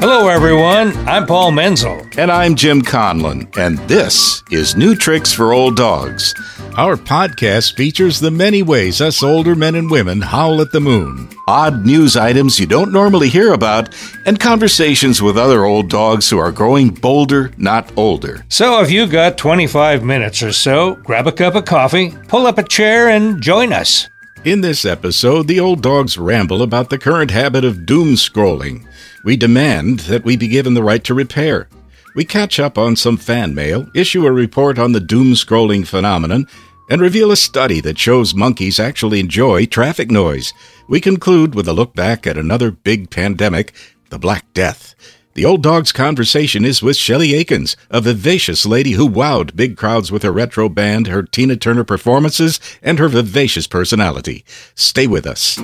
Hello, everyone. I'm Paul Menzel. And I'm Jim Conlon, and this is New Tricks for Old Dogs. Our podcast features the many ways us older men and women howl at the moon, odd news items you don't normally hear about, and conversations with other old dogs who are growing bolder, not older. So, if you've got 25 minutes or so, grab a cup of coffee, pull up a chair, and join us. In this episode, the old dogs ramble about the current habit of doom scrolling. We demand that we be given the right to repair. We catch up on some fan mail, issue a report on the doom scrolling phenomenon, and reveal a study that shows monkeys actually enjoy traffic noise. We conclude with a look back at another big pandemic, the Black Death. The old dog's conversation is with Shelley Akins, a vivacious lady who wowed big crowds with her retro band, her Tina Turner performances, and her vivacious personality. Stay with us.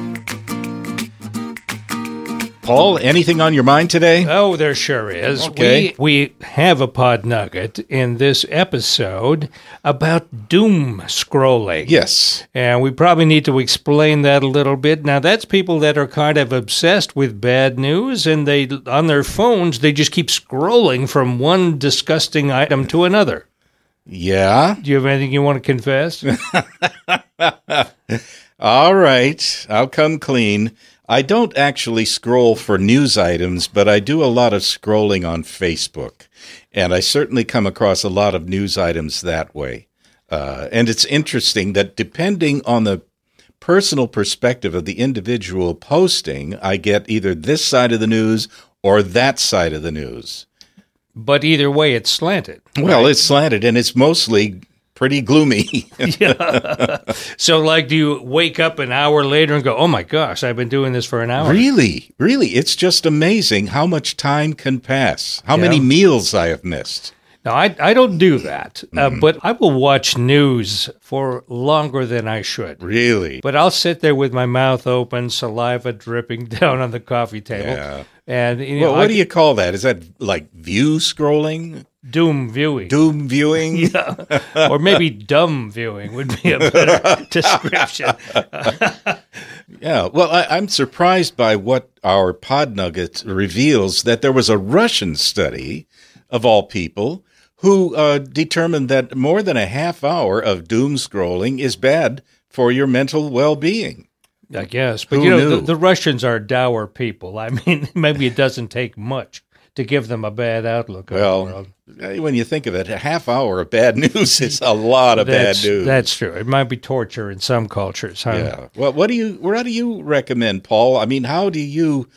Paul, anything on your mind today? Oh, there sure is. Okay. We, we have a pod nugget in this episode about doom scrolling. Yes. And we probably need to explain that a little bit. Now, that's people that are kind of obsessed with bad news and they on their phones they just keep scrolling from one disgusting item to another. Yeah. Do you have anything you want to confess? All right. I'll come clean. I don't actually scroll for news items, but I do a lot of scrolling on Facebook. And I certainly come across a lot of news items that way. Uh, and it's interesting that depending on the personal perspective of the individual posting, I get either this side of the news or that side of the news. but either way, it's slanted. Well, it's slanted and it's mostly pretty gloomy. Yeah. So, like, do you wake up an hour later and go, oh my gosh, I've been doing this for an hour? Really, really, it's just amazing how much time can pass, how many meals I have missed. No, I, I don't do that, uh, Mm-hmm. but I will watch news for longer than I should. Really? But I'll sit there with my mouth open, saliva dripping down on the coffee table. Yeah. And, you know, Well, I what do you call that? Is that like view scrolling, doom viewing. doom viewing? or maybe dumb viewing would be a better description. Yeah. Well, I, I'm surprised by what our pod nugget reveals that there was a Russian study, of all people, who uh, determined that more than a half hour of doom scrolling is bad for your mental well-being. I guess. But, Who you know, the, the Russians are dour people. I mean, maybe it doesn't take much to give them a bad outlook Well, when you think of it, a half hour of bad news is a lot of bad news. that's true. It might be torture in some cultures. Huh? Yeah. Well, what do you what do you recommend, Paul? I mean, how do you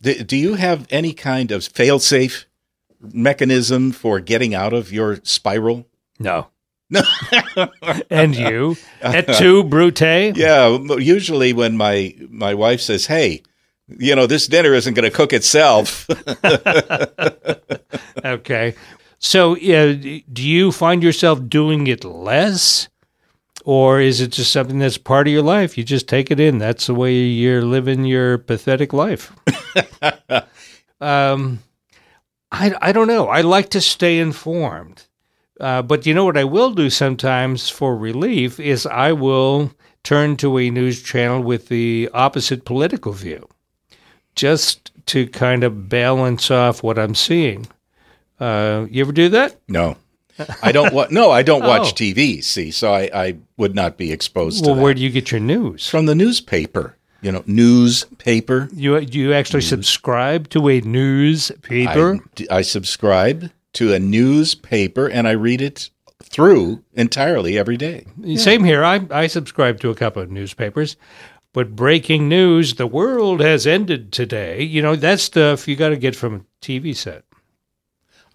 do, you have any kind of fail-safe mechanism for getting out of your spiral? No. No. and you at two brute? Yeah, usually when my my wife says, "Hey, you know, this dinner isn't going to cook itself." Okay. So, yeah, do you find yourself doing it less, or is it just something that's part of your life? You just take it in. That's the way you're living your pathetic life. um, I I don't know. I like to stay informed, uh, but you know what I will do sometimes for relief is I will turn to a news channel with the opposite political view, just to kind of balance off what I'm seeing. Uh, you ever do that? no. I don't wa- no, I don't watch Oh. TV, see, so I, I would not be exposed to Well, where do you get your news? From the newspaper, you know, newspaper. You you actually subscribe to a newspaper? I, I subscribe to a newspaper and I read it through entirely every day. Same here. I I subscribe to a couple of newspapers. But breaking news, the world has ended today. You know, that stuff you got to get from a TV set.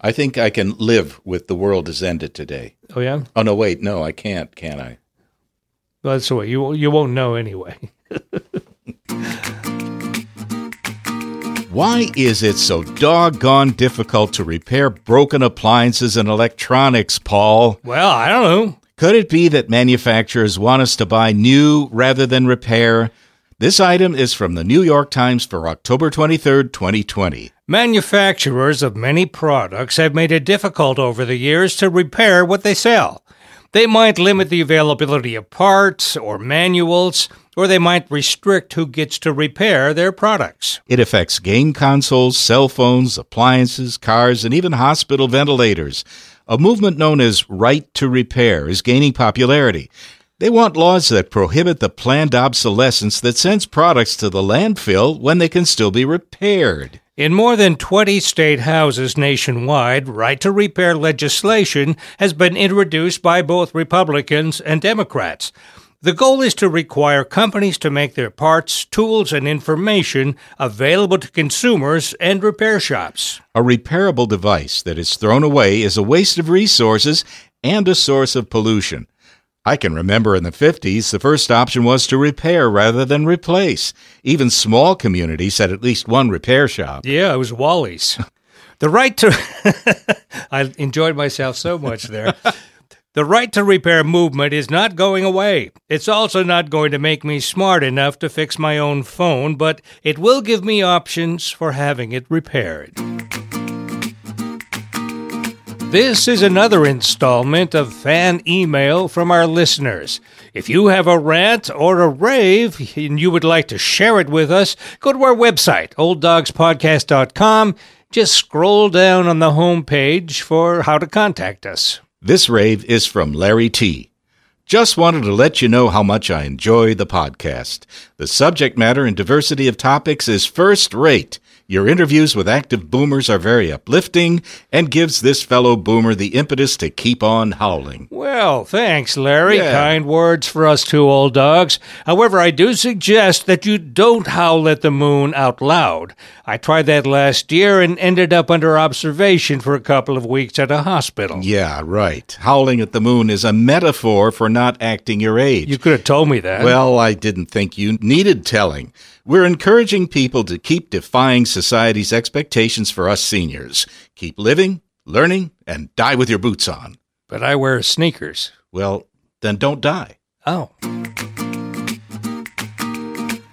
I think I can live with the world has ended today. Oh yeah, Oh no, wait, no, I can't, can I? well, that's the way you you won't know anyway. Why is it so doggone difficult to repair broken appliances and electronics, Paul? Well, I don't know. Could it be that manufacturers want us to buy new rather than repair? This item is from the New York Times for October 23rd, 2020. Manufacturers of many products have made it difficult over the years to repair what they sell. They might limit the availability of parts or manuals, or they might restrict who gets to repair their products. It affects game consoles, cell phones, appliances, cars, and even hospital ventilators. A movement known as Right to Repair is gaining popularity. They want laws that prohibit the planned obsolescence that sends products to the landfill when they can still be repaired. In more than 20 state houses nationwide, right to repair legislation has been introduced by both Republicans and Democrats. The goal is to require companies to make their parts, tools, and information available to consumers and repair shops. A repairable device that is thrown away is a waste of resources and a source of pollution. I can remember in the 50s, the first option was to repair rather than replace. Even small communities had at least one repair shop. Yeah, it was Wally's. the right to. I enjoyed myself so much there. The right to repair movement is not going away. It's also not going to make me smart enough to fix my own phone, but it will give me options for having it repaired. This is another installment of fan email from our listeners. If you have a rant or a rave and you would like to share it with us, go to our website, olddogspodcast.com. Just scroll down on the home page for how to contact us. This rave is from Larry T. Just wanted to let you know how much I enjoy the podcast. The subject matter and diversity of topics is first rate. Your interviews with active boomers are very uplifting and gives this fellow boomer the impetus to keep on howling. Well, thanks, Larry. Yeah. Kind words for us two old dogs. However, I do suggest that you don't howl at the moon out loud. I tried that last year and ended up under observation for a couple of weeks at a hospital. Yeah, right. Howling at the moon is a metaphor for not acting your age. You could have told me that. Well, I didn't think you needed telling. We're encouraging people to keep defying society's expectations for us seniors. Keep living, learning, and die with your boots on. but I wear sneakers. Well, then don't die. Oh.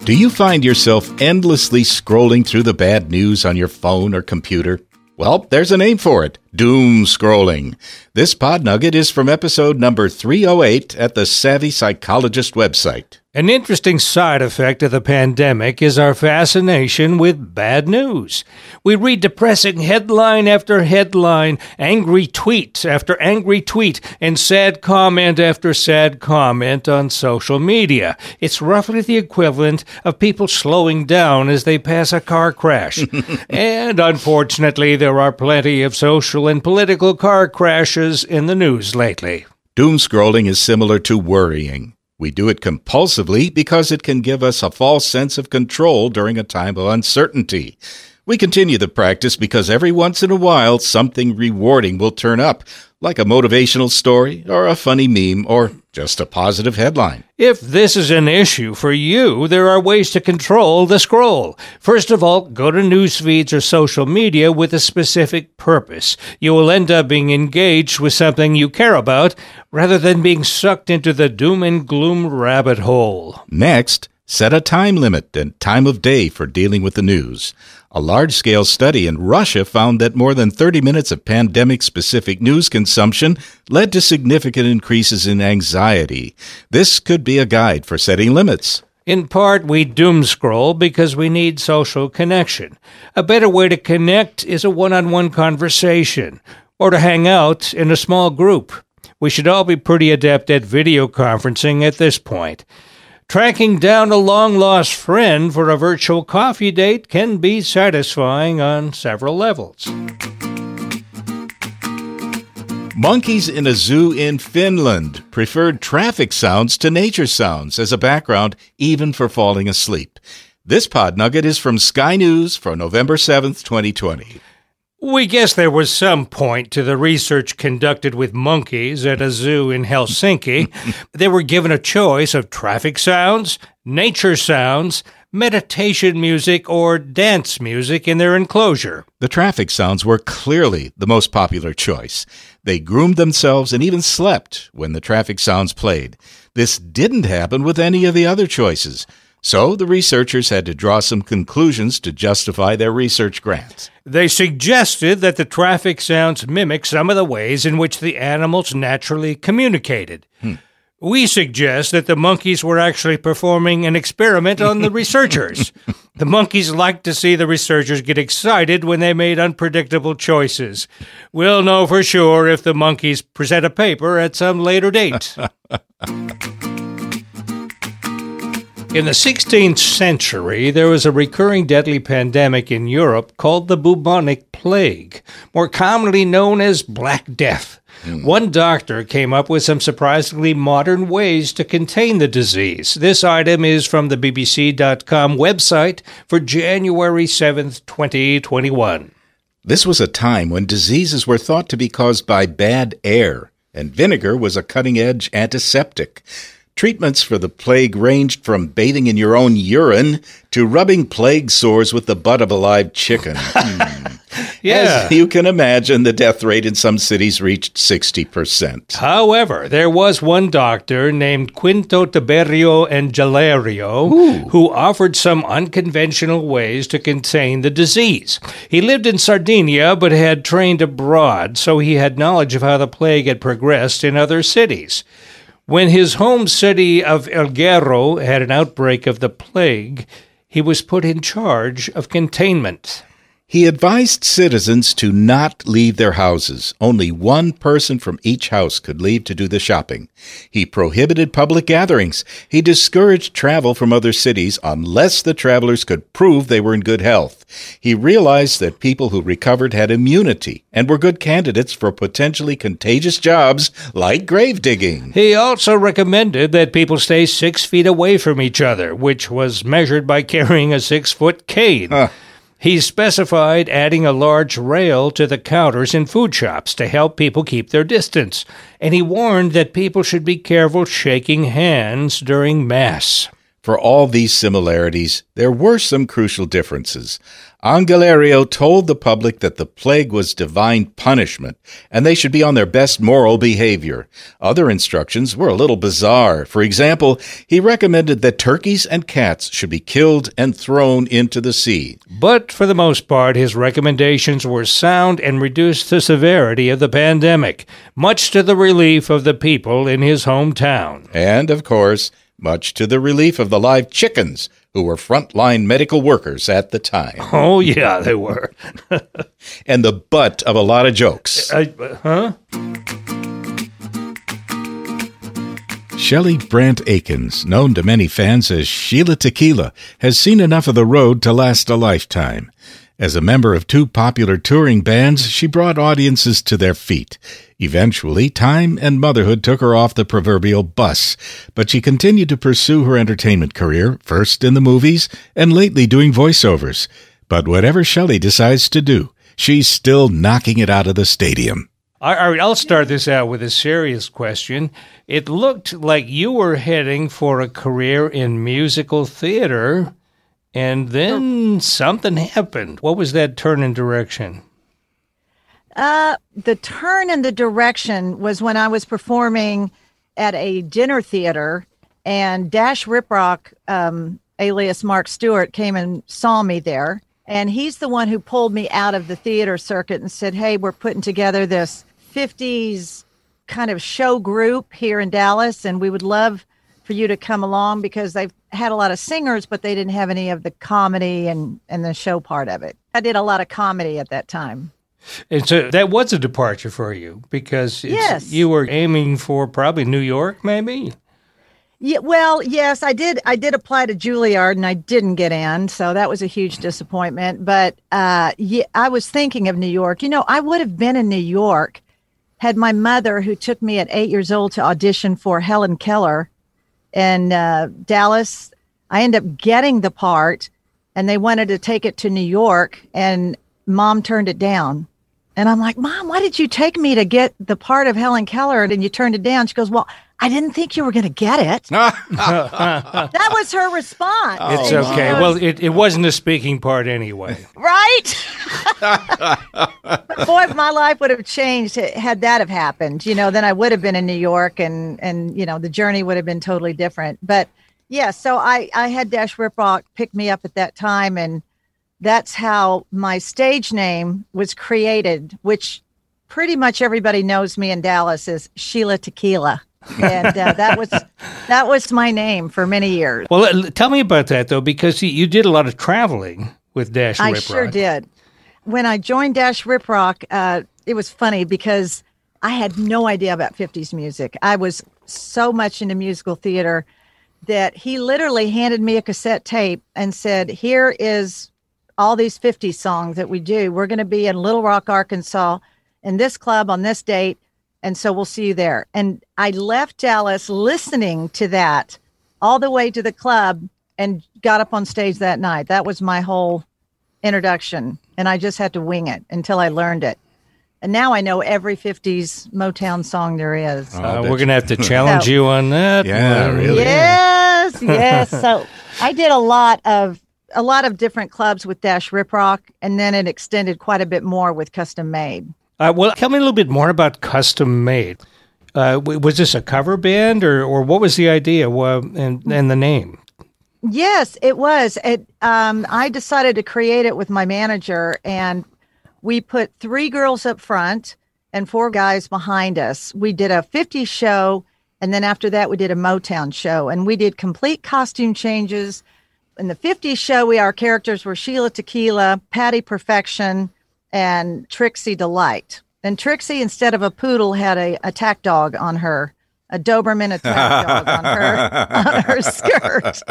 Do you find yourself endlessly scrolling through the bad news on your phone or computer? Well, there's a name for it doom scrolling. This pod nugget is from episode number 308 at the Savvy Psychologist website. An interesting side effect of the pandemic is our fascination with bad news. We read depressing headline after headline, angry tweet after angry tweet, and sad comment after sad comment on social media. It's roughly the equivalent of people slowing down as they pass a car crash. and unfortunately, there are plenty of social and political car crashes in the news lately. Doom scrolling is similar to worrying. We do it compulsively because it can give us a false sense of control during a time of uncertainty. We continue the practice because every once in a while something rewarding will turn up, like a motivational story or a funny meme or just a positive headline. If this is an issue for you, there are ways to control the scroll. First of all, go to news feeds or social media with a specific purpose. You will end up being engaged with something you care about rather than being sucked into the doom and gloom rabbit hole. Next, set a time limit and time of day for dealing with the news. A large scale study in Russia found that more than 30 minutes of pandemic specific news consumption led to significant increases in anxiety. This could be a guide for setting limits. In part, we doom scroll because we need social connection. A better way to connect is a one on one conversation or to hang out in a small group. We should all be pretty adept at video conferencing at this point. Tracking down a long lost friend for a virtual coffee date can be satisfying on several levels. Monkeys in a zoo in Finland preferred traffic sounds to nature sounds as a background, even for falling asleep. This pod nugget is from Sky News for November 7th, 2020. We guess there was some point to the research conducted with monkeys at a zoo in Helsinki. they were given a choice of traffic sounds, nature sounds, meditation music, or dance music in their enclosure. The traffic sounds were clearly the most popular choice. They groomed themselves and even slept when the traffic sounds played. This didn't happen with any of the other choices. So the researchers had to draw some conclusions to justify their research grants. They suggested that the traffic sounds mimic some of the ways in which the animals naturally communicated. Hmm. We suggest that the monkeys were actually performing an experiment on the researchers. the monkeys liked to see the researchers get excited when they made unpredictable choices. We'll know for sure if the monkeys present a paper at some later date. In the 16th century, there was a recurring deadly pandemic in Europe called the bubonic plague, more commonly known as Black Death. Mm. One doctor came up with some surprisingly modern ways to contain the disease. This item is from the BBC.com website for January 7th, 2021. This was a time when diseases were thought to be caused by bad air, and vinegar was a cutting edge antiseptic. Treatments for the plague ranged from bathing in your own urine to rubbing plague sores with the butt of a live chicken. Hmm. yeah. As you can imagine, the death rate in some cities reached 60%. However, there was one doctor named Quinto Tiberio Angelerio who offered some unconventional ways to contain the disease. He lived in Sardinia but had trained abroad, so he had knowledge of how the plague had progressed in other cities. When his home city of El Alghero had an outbreak of the plague, he was put in charge of containment. He advised citizens to not leave their houses. Only one person from each house could leave to do the shopping. He prohibited public gatherings. He discouraged travel from other cities unless the travelers could prove they were in good health. He realized that people who recovered had immunity and were good candidates for potentially contagious jobs like grave digging. He also recommended that people stay six feet away from each other, which was measured by carrying a six foot cane. Huh. He specified adding a large rail to the counters in food shops to help people keep their distance, and he warned that people should be careful shaking hands during Mass. For all these similarities, there were some crucial differences. Angelerio told the public that the plague was divine punishment and they should be on their best moral behavior. Other instructions were a little bizarre. For example, he recommended that turkeys and cats should be killed and thrown into the sea. But for the most part, his recommendations were sound and reduced the severity of the pandemic, much to the relief of the people in his hometown. And, of course, much to the relief of the live chickens who were frontline medical workers at the time. Oh, yeah, they were. and the butt of a lot of jokes. Uh, huh? Shelley Brandt Akins, known to many fans as Sheila Tequila, has seen enough of the road to last a lifetime. As a member of two popular touring bands, she brought audiences to their feet. Eventually, time and motherhood took her off the proverbial bus, but she continued to pursue her entertainment career, first in the movies and lately doing voiceovers. But whatever Shelley decides to do, she's still knocking it out of the stadium. All right, I'll start this out with a serious question. It looked like you were heading for a career in musical theater. And then something happened. What was that turn in direction? Uh, the turn in the direction was when I was performing at a dinner theater, and Dash Riprock, um, alias Mark Stewart, came and saw me there. And he's the one who pulled me out of the theater circuit and said, Hey, we're putting together this 50s kind of show group here in Dallas, and we would love for you to come along because they've had a lot of singers, but they didn't have any of the comedy and, and the show part of it. I did a lot of comedy at that time. And so that was a departure for you because yes. you were aiming for probably New York, maybe. Yeah, well, yes, I did. I did apply to Juilliard, and I didn't get in, so that was a huge disappointment. But uh, yeah, I was thinking of New York. You know, I would have been in New York had my mother, who took me at eight years old to audition for Helen Keller, in uh, Dallas. I ended up getting the part, and they wanted to take it to New York, and mom turned it down. And I'm like, Mom, why did you take me to get the part of Helen Keller and you turned it down? She goes, Well, I didn't think you were going to get it. that was her response. Oh, it's okay. well, it, it wasn't a speaking part anyway. Right? boy, if my life would have changed had that have happened, you know, then I would have been in New York and, and you know, the journey would have been totally different. But yeah, so I, I had Dash Riprock pick me up at that time. And that's how my stage name was created, which pretty much everybody knows me in Dallas as Sheila Tequila. And uh, that was that was my name for many years. Well, tell me about that though, because you, you did a lot of traveling with Dash Riprock. I Rip sure did. When I joined Dash Rip Rock, uh, it was funny because I had no idea about 50s music. I was so much into musical theater that he literally handed me a cassette tape and said, Here is all these 50 songs that we do. We're going to be in Little Rock, Arkansas, in this club on this date. And so we'll see you there. And I left Dallas listening to that all the way to the club and got up on stage that night. That was my whole introduction. And I just had to wing it until I learned it. And now I know every 50s Motown song there is. I'll Uh, we're going to have to challenge So- you on that. Yeah, one. really. Yes, yes. So I did a lot of a lot of different clubs with Dash Rip Rock, and then it extended quite a bit more with Custom Made. Uh, well, tell me a little bit more about Custom Made. Uh, was this a cover band, or, or what was the idea and, and the name? Yes, it was. It. Um, I decided to create it with my manager, and we put three girls up front and four guys behind us. We did a 50 show, and then after that, we did a Motown show, and we did complete costume changes. In the 50s show, we our characters were Sheila Tequila, Patty Perfection, and Trixie Delight. And Trixie, instead of a poodle, had a attack dog on her, a Doberman attack dog on her on her skirt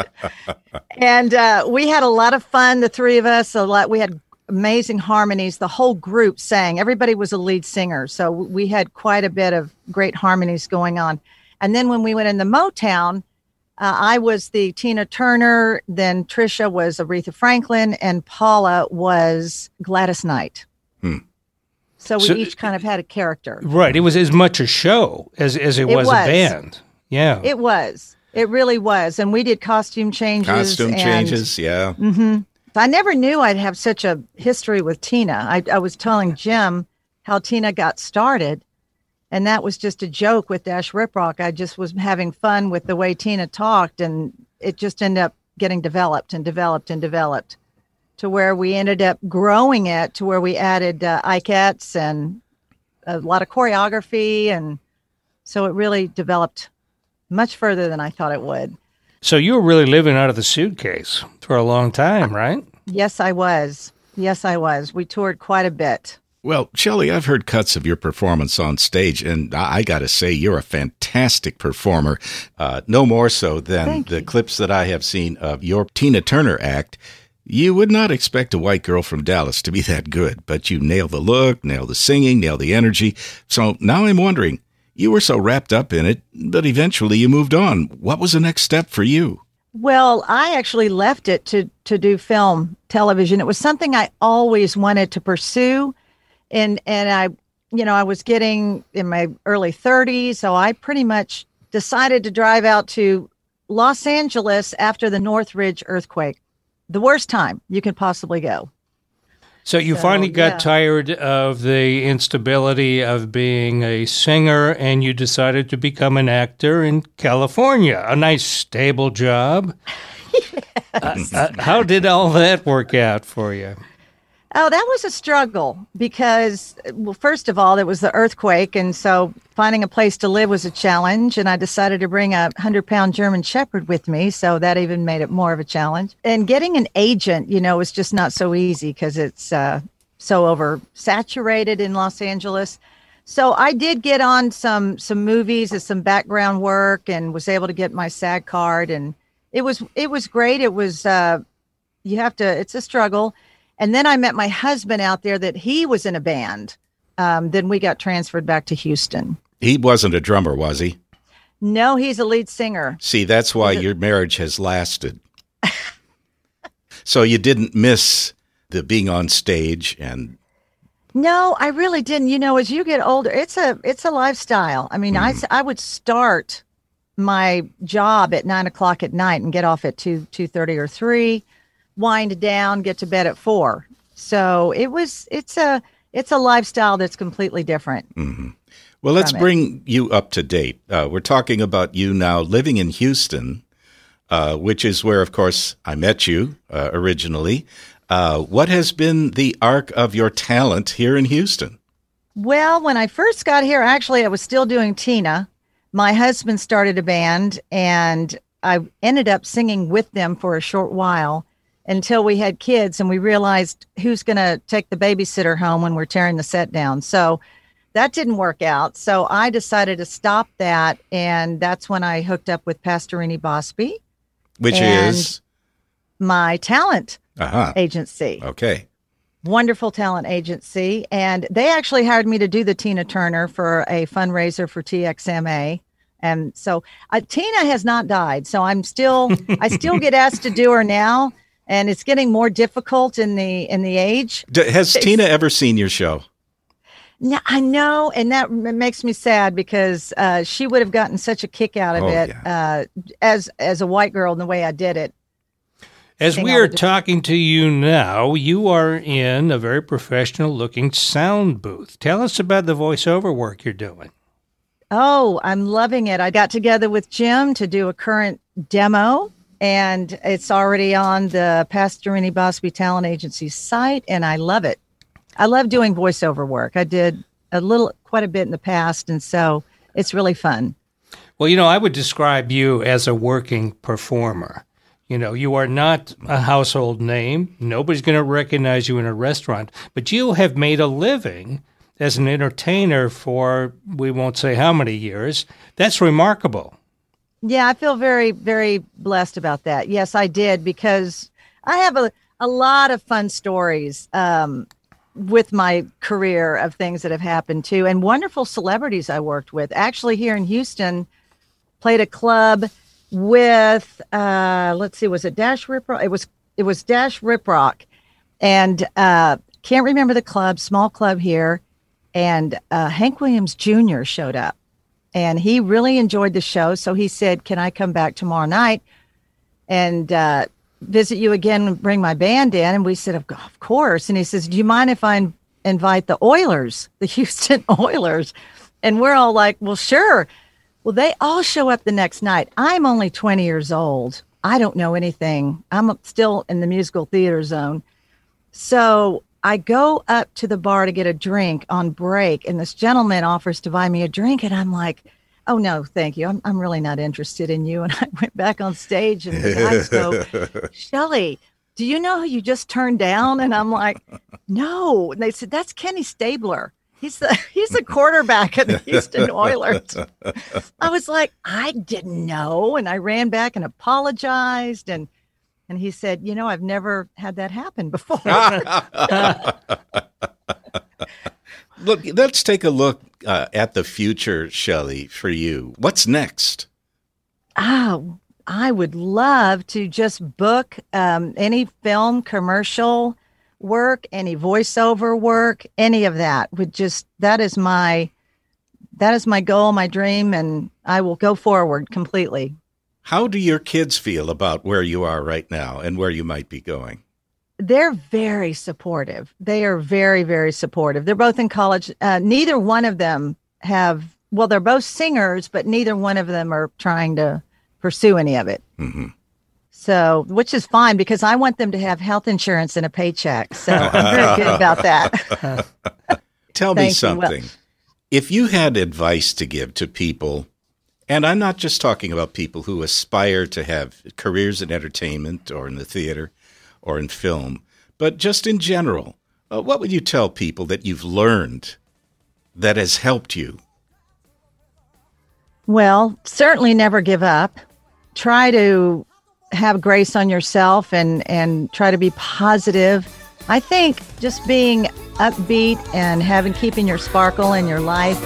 and uh, we had a lot of fun. The three of us, a lot. We had amazing harmonies. The whole group sang. Everybody was a lead singer, so we had quite a bit of great harmonies going on. And then when we went in the Motown, uh, I was the Tina Turner. Then Trisha was Aretha Franklin, and Paula was Gladys Knight. Hmm. So we So- each kind of had a character. Right. It was as much a show as, as it, It was, was. a band. Yeah. It was. It really was. And we did costume changes. Costume and- changes, yeah. hmm I never knew I'd have such a history with Tina. I, I was telling Jim how Tina got started, and that was just a joke with Dash Riprock. I just was having fun with the way Tina talked, and it just ended up getting developed and developed and developed to where we ended up growing it to where we added uh, Ikettes and a lot of choreography. And so it really developed much further than I thought it would. so you were really living out of the suitcase for a long time, right? Yes, I was. Yes, I was. We toured quite a bit. Well, Shelley, I've heard cuts of your performance on stage, and I, I got to say, you're a fantastic performer. Uh, no more so than Thank the you. clips that I have seen of your Tina Turner act. You would not expect a white girl from Dallas to be that good, but you nail the look, nail the singing, nail the energy. So now I'm wondering, you were so wrapped up in it, but eventually you moved on. What was the next step for you? Well, I actually left it to to do film television. It was something I always wanted to pursue, and and I, you know, I was getting in my early 30s, so I pretty much decided to drive out to Los Angeles after the Northridge earthquake. The worst time you could possibly go. So you So, finally got yeah. tired of the instability of being a singer and you decided to become an actor in California. A nice stable job. Uh, uh, how did all that work out for you? Oh, that was a struggle because, well, first of all, there was the earthquake. And so finding a place to live was a challenge. And I decided to bring a 100 pound German Shepherd with me. So that even made it more of a challenge. And getting an agent, you know, was just not so easy because it's uh, so oversaturated in Los Angeles. So I did get on some some movies and some background work and was able to get my SAG card and it was it was great. It was uh you have to it's a struggle. And then I met my husband out there that he was in a band. Um, then we got transferred back to Houston. He wasn't a drummer, was he? No, he's a lead singer. See, that's why your marriage has lasted. so you didn't miss the being on stage and No, I really didn't. You know, as you get older, it's a it's a lifestyle. I mean, I I would start my job at nine o'clock at night and get off at two two thirty or three, wind down, get to bed at four. So it was it's a it's a lifestyle that's completely different. well, let's From it. bring you up to date. Uh, we're talking about you now living in Houston, uh, which is where, of course, I met you uh, originally. Uh, what has been the arc of your talent here in Houston? Well, when I first got here, actually, I was still doing Tina, my husband started a band, and I ended up singing with them for a short while until we had kids and we realized who's going to take the babysitter home when we're tearing the set down. So that didn't work out. So I decided to stop that. And that's when I hooked up with Pastorini Bosby, Which is my talent uh-huh. agency. Okay. Wonderful talent agency. And they actually hired me to do the Tina Turner for a fundraiser for TXMA. And so uh, Tina has not died. So I'm still, I still get asked to do her now. And it's getting more difficult in the in the age. D- has Tina ever seen your show? No, I know, and that m- makes me sad because uh, she would have gotten such a kick out of Oh, it yeah. uh, as as a white girl in the way I did it. As we are talking to you now, you are in a very professional looking sound booth. Tell us about the voiceover work you're doing. Oh, I'm loving it. I got together with Jim to do a current demo, and it's already on the Pastorini Bosby Talent Agency site, and I love it. I love doing voiceover work. I did a little, quite a bit in the past, and so it's really fun. Well, you know, I would describe you as a working performer. You know, you are not a household name. Nobody's going to recognize you in a restaurant, but you have made a living as an entertainer for we won't say how many years. That's remarkable. Yeah, I feel very, very blessed about that. Yes, I did because I have a, a lot of fun stories um, with my career of things that have happened too, and wonderful celebrities I worked with. Actually, here in Houston, played a club with uh, let's see, was it Dash Riprock? It was it was Dash Riprock, and uh, can't remember the club, small club here, and uh, Hank Williams Jr. showed up and he really enjoyed the show. So he said, "Can I come back tomorrow night and uh, visit you again and bring my band in?" And we said, "Of course." And he says, "Do you mind if I in- invite the Oilers, the Houston Oilers?" And we're all like, "Well, sure." Well, they all show up the next night. I'm only 20 years old. I don't know anything. I'm still in the musical theater zone. So I go up to the bar to get a drink on break, and this gentleman offers to buy me a drink, and I'm like, "Oh no, thank you. I'm I'm really not interested in you." And I went back on stage, and the guys go, "Shelley, do you know who you just turned down?" And I'm like, "No." And they said, "That's Kenny Stabler. He's the he's the quarterback of the Houston Oilers." I was like, "I didn't know," and I ran back and apologized and. And he said, You know, I've never had that happen before. Look, let's take a look uh, at the future, Shelley, for you. What's next? Oh, I would love to just book um, any film commercial work, any voiceover work, any of that. Would just that is my that is my goal, my dream, and I will go forward completely. How do your kids feel about where you are right now and where you might be going? They're very supportive. They are very, very supportive. They're both in college. Uh, neither one of them have, well, they're both singers, but neither one of them are trying to pursue any of it. hmm So, which is fine because I want them to have health insurance and a paycheck. So I'm very good about that. Tell me Thank you. Well- something. if you had advice to give to people, and I'm not just talking about people who aspire to have careers in entertainment or in the theater or in film, but just in general, uh, what would you tell people that you've learned that has helped you? Well, certainly never give up. Try to have grace on yourself and and try to be positive. I think just being upbeat and having keeping your sparkle in your life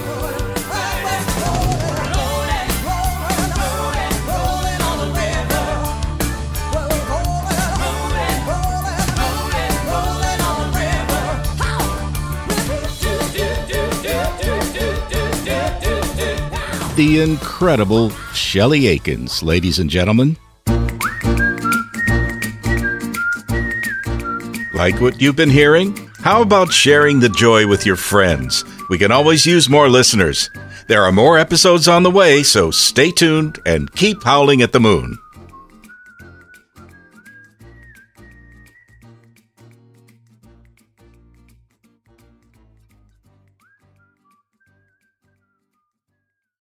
The incredible Shelley Akins, ladies and gentlemen. Like what you've been hearing? How about sharing the joy with your friends? We can always use more listeners. There are more episodes on the way, so stay tuned and keep howling at the moon.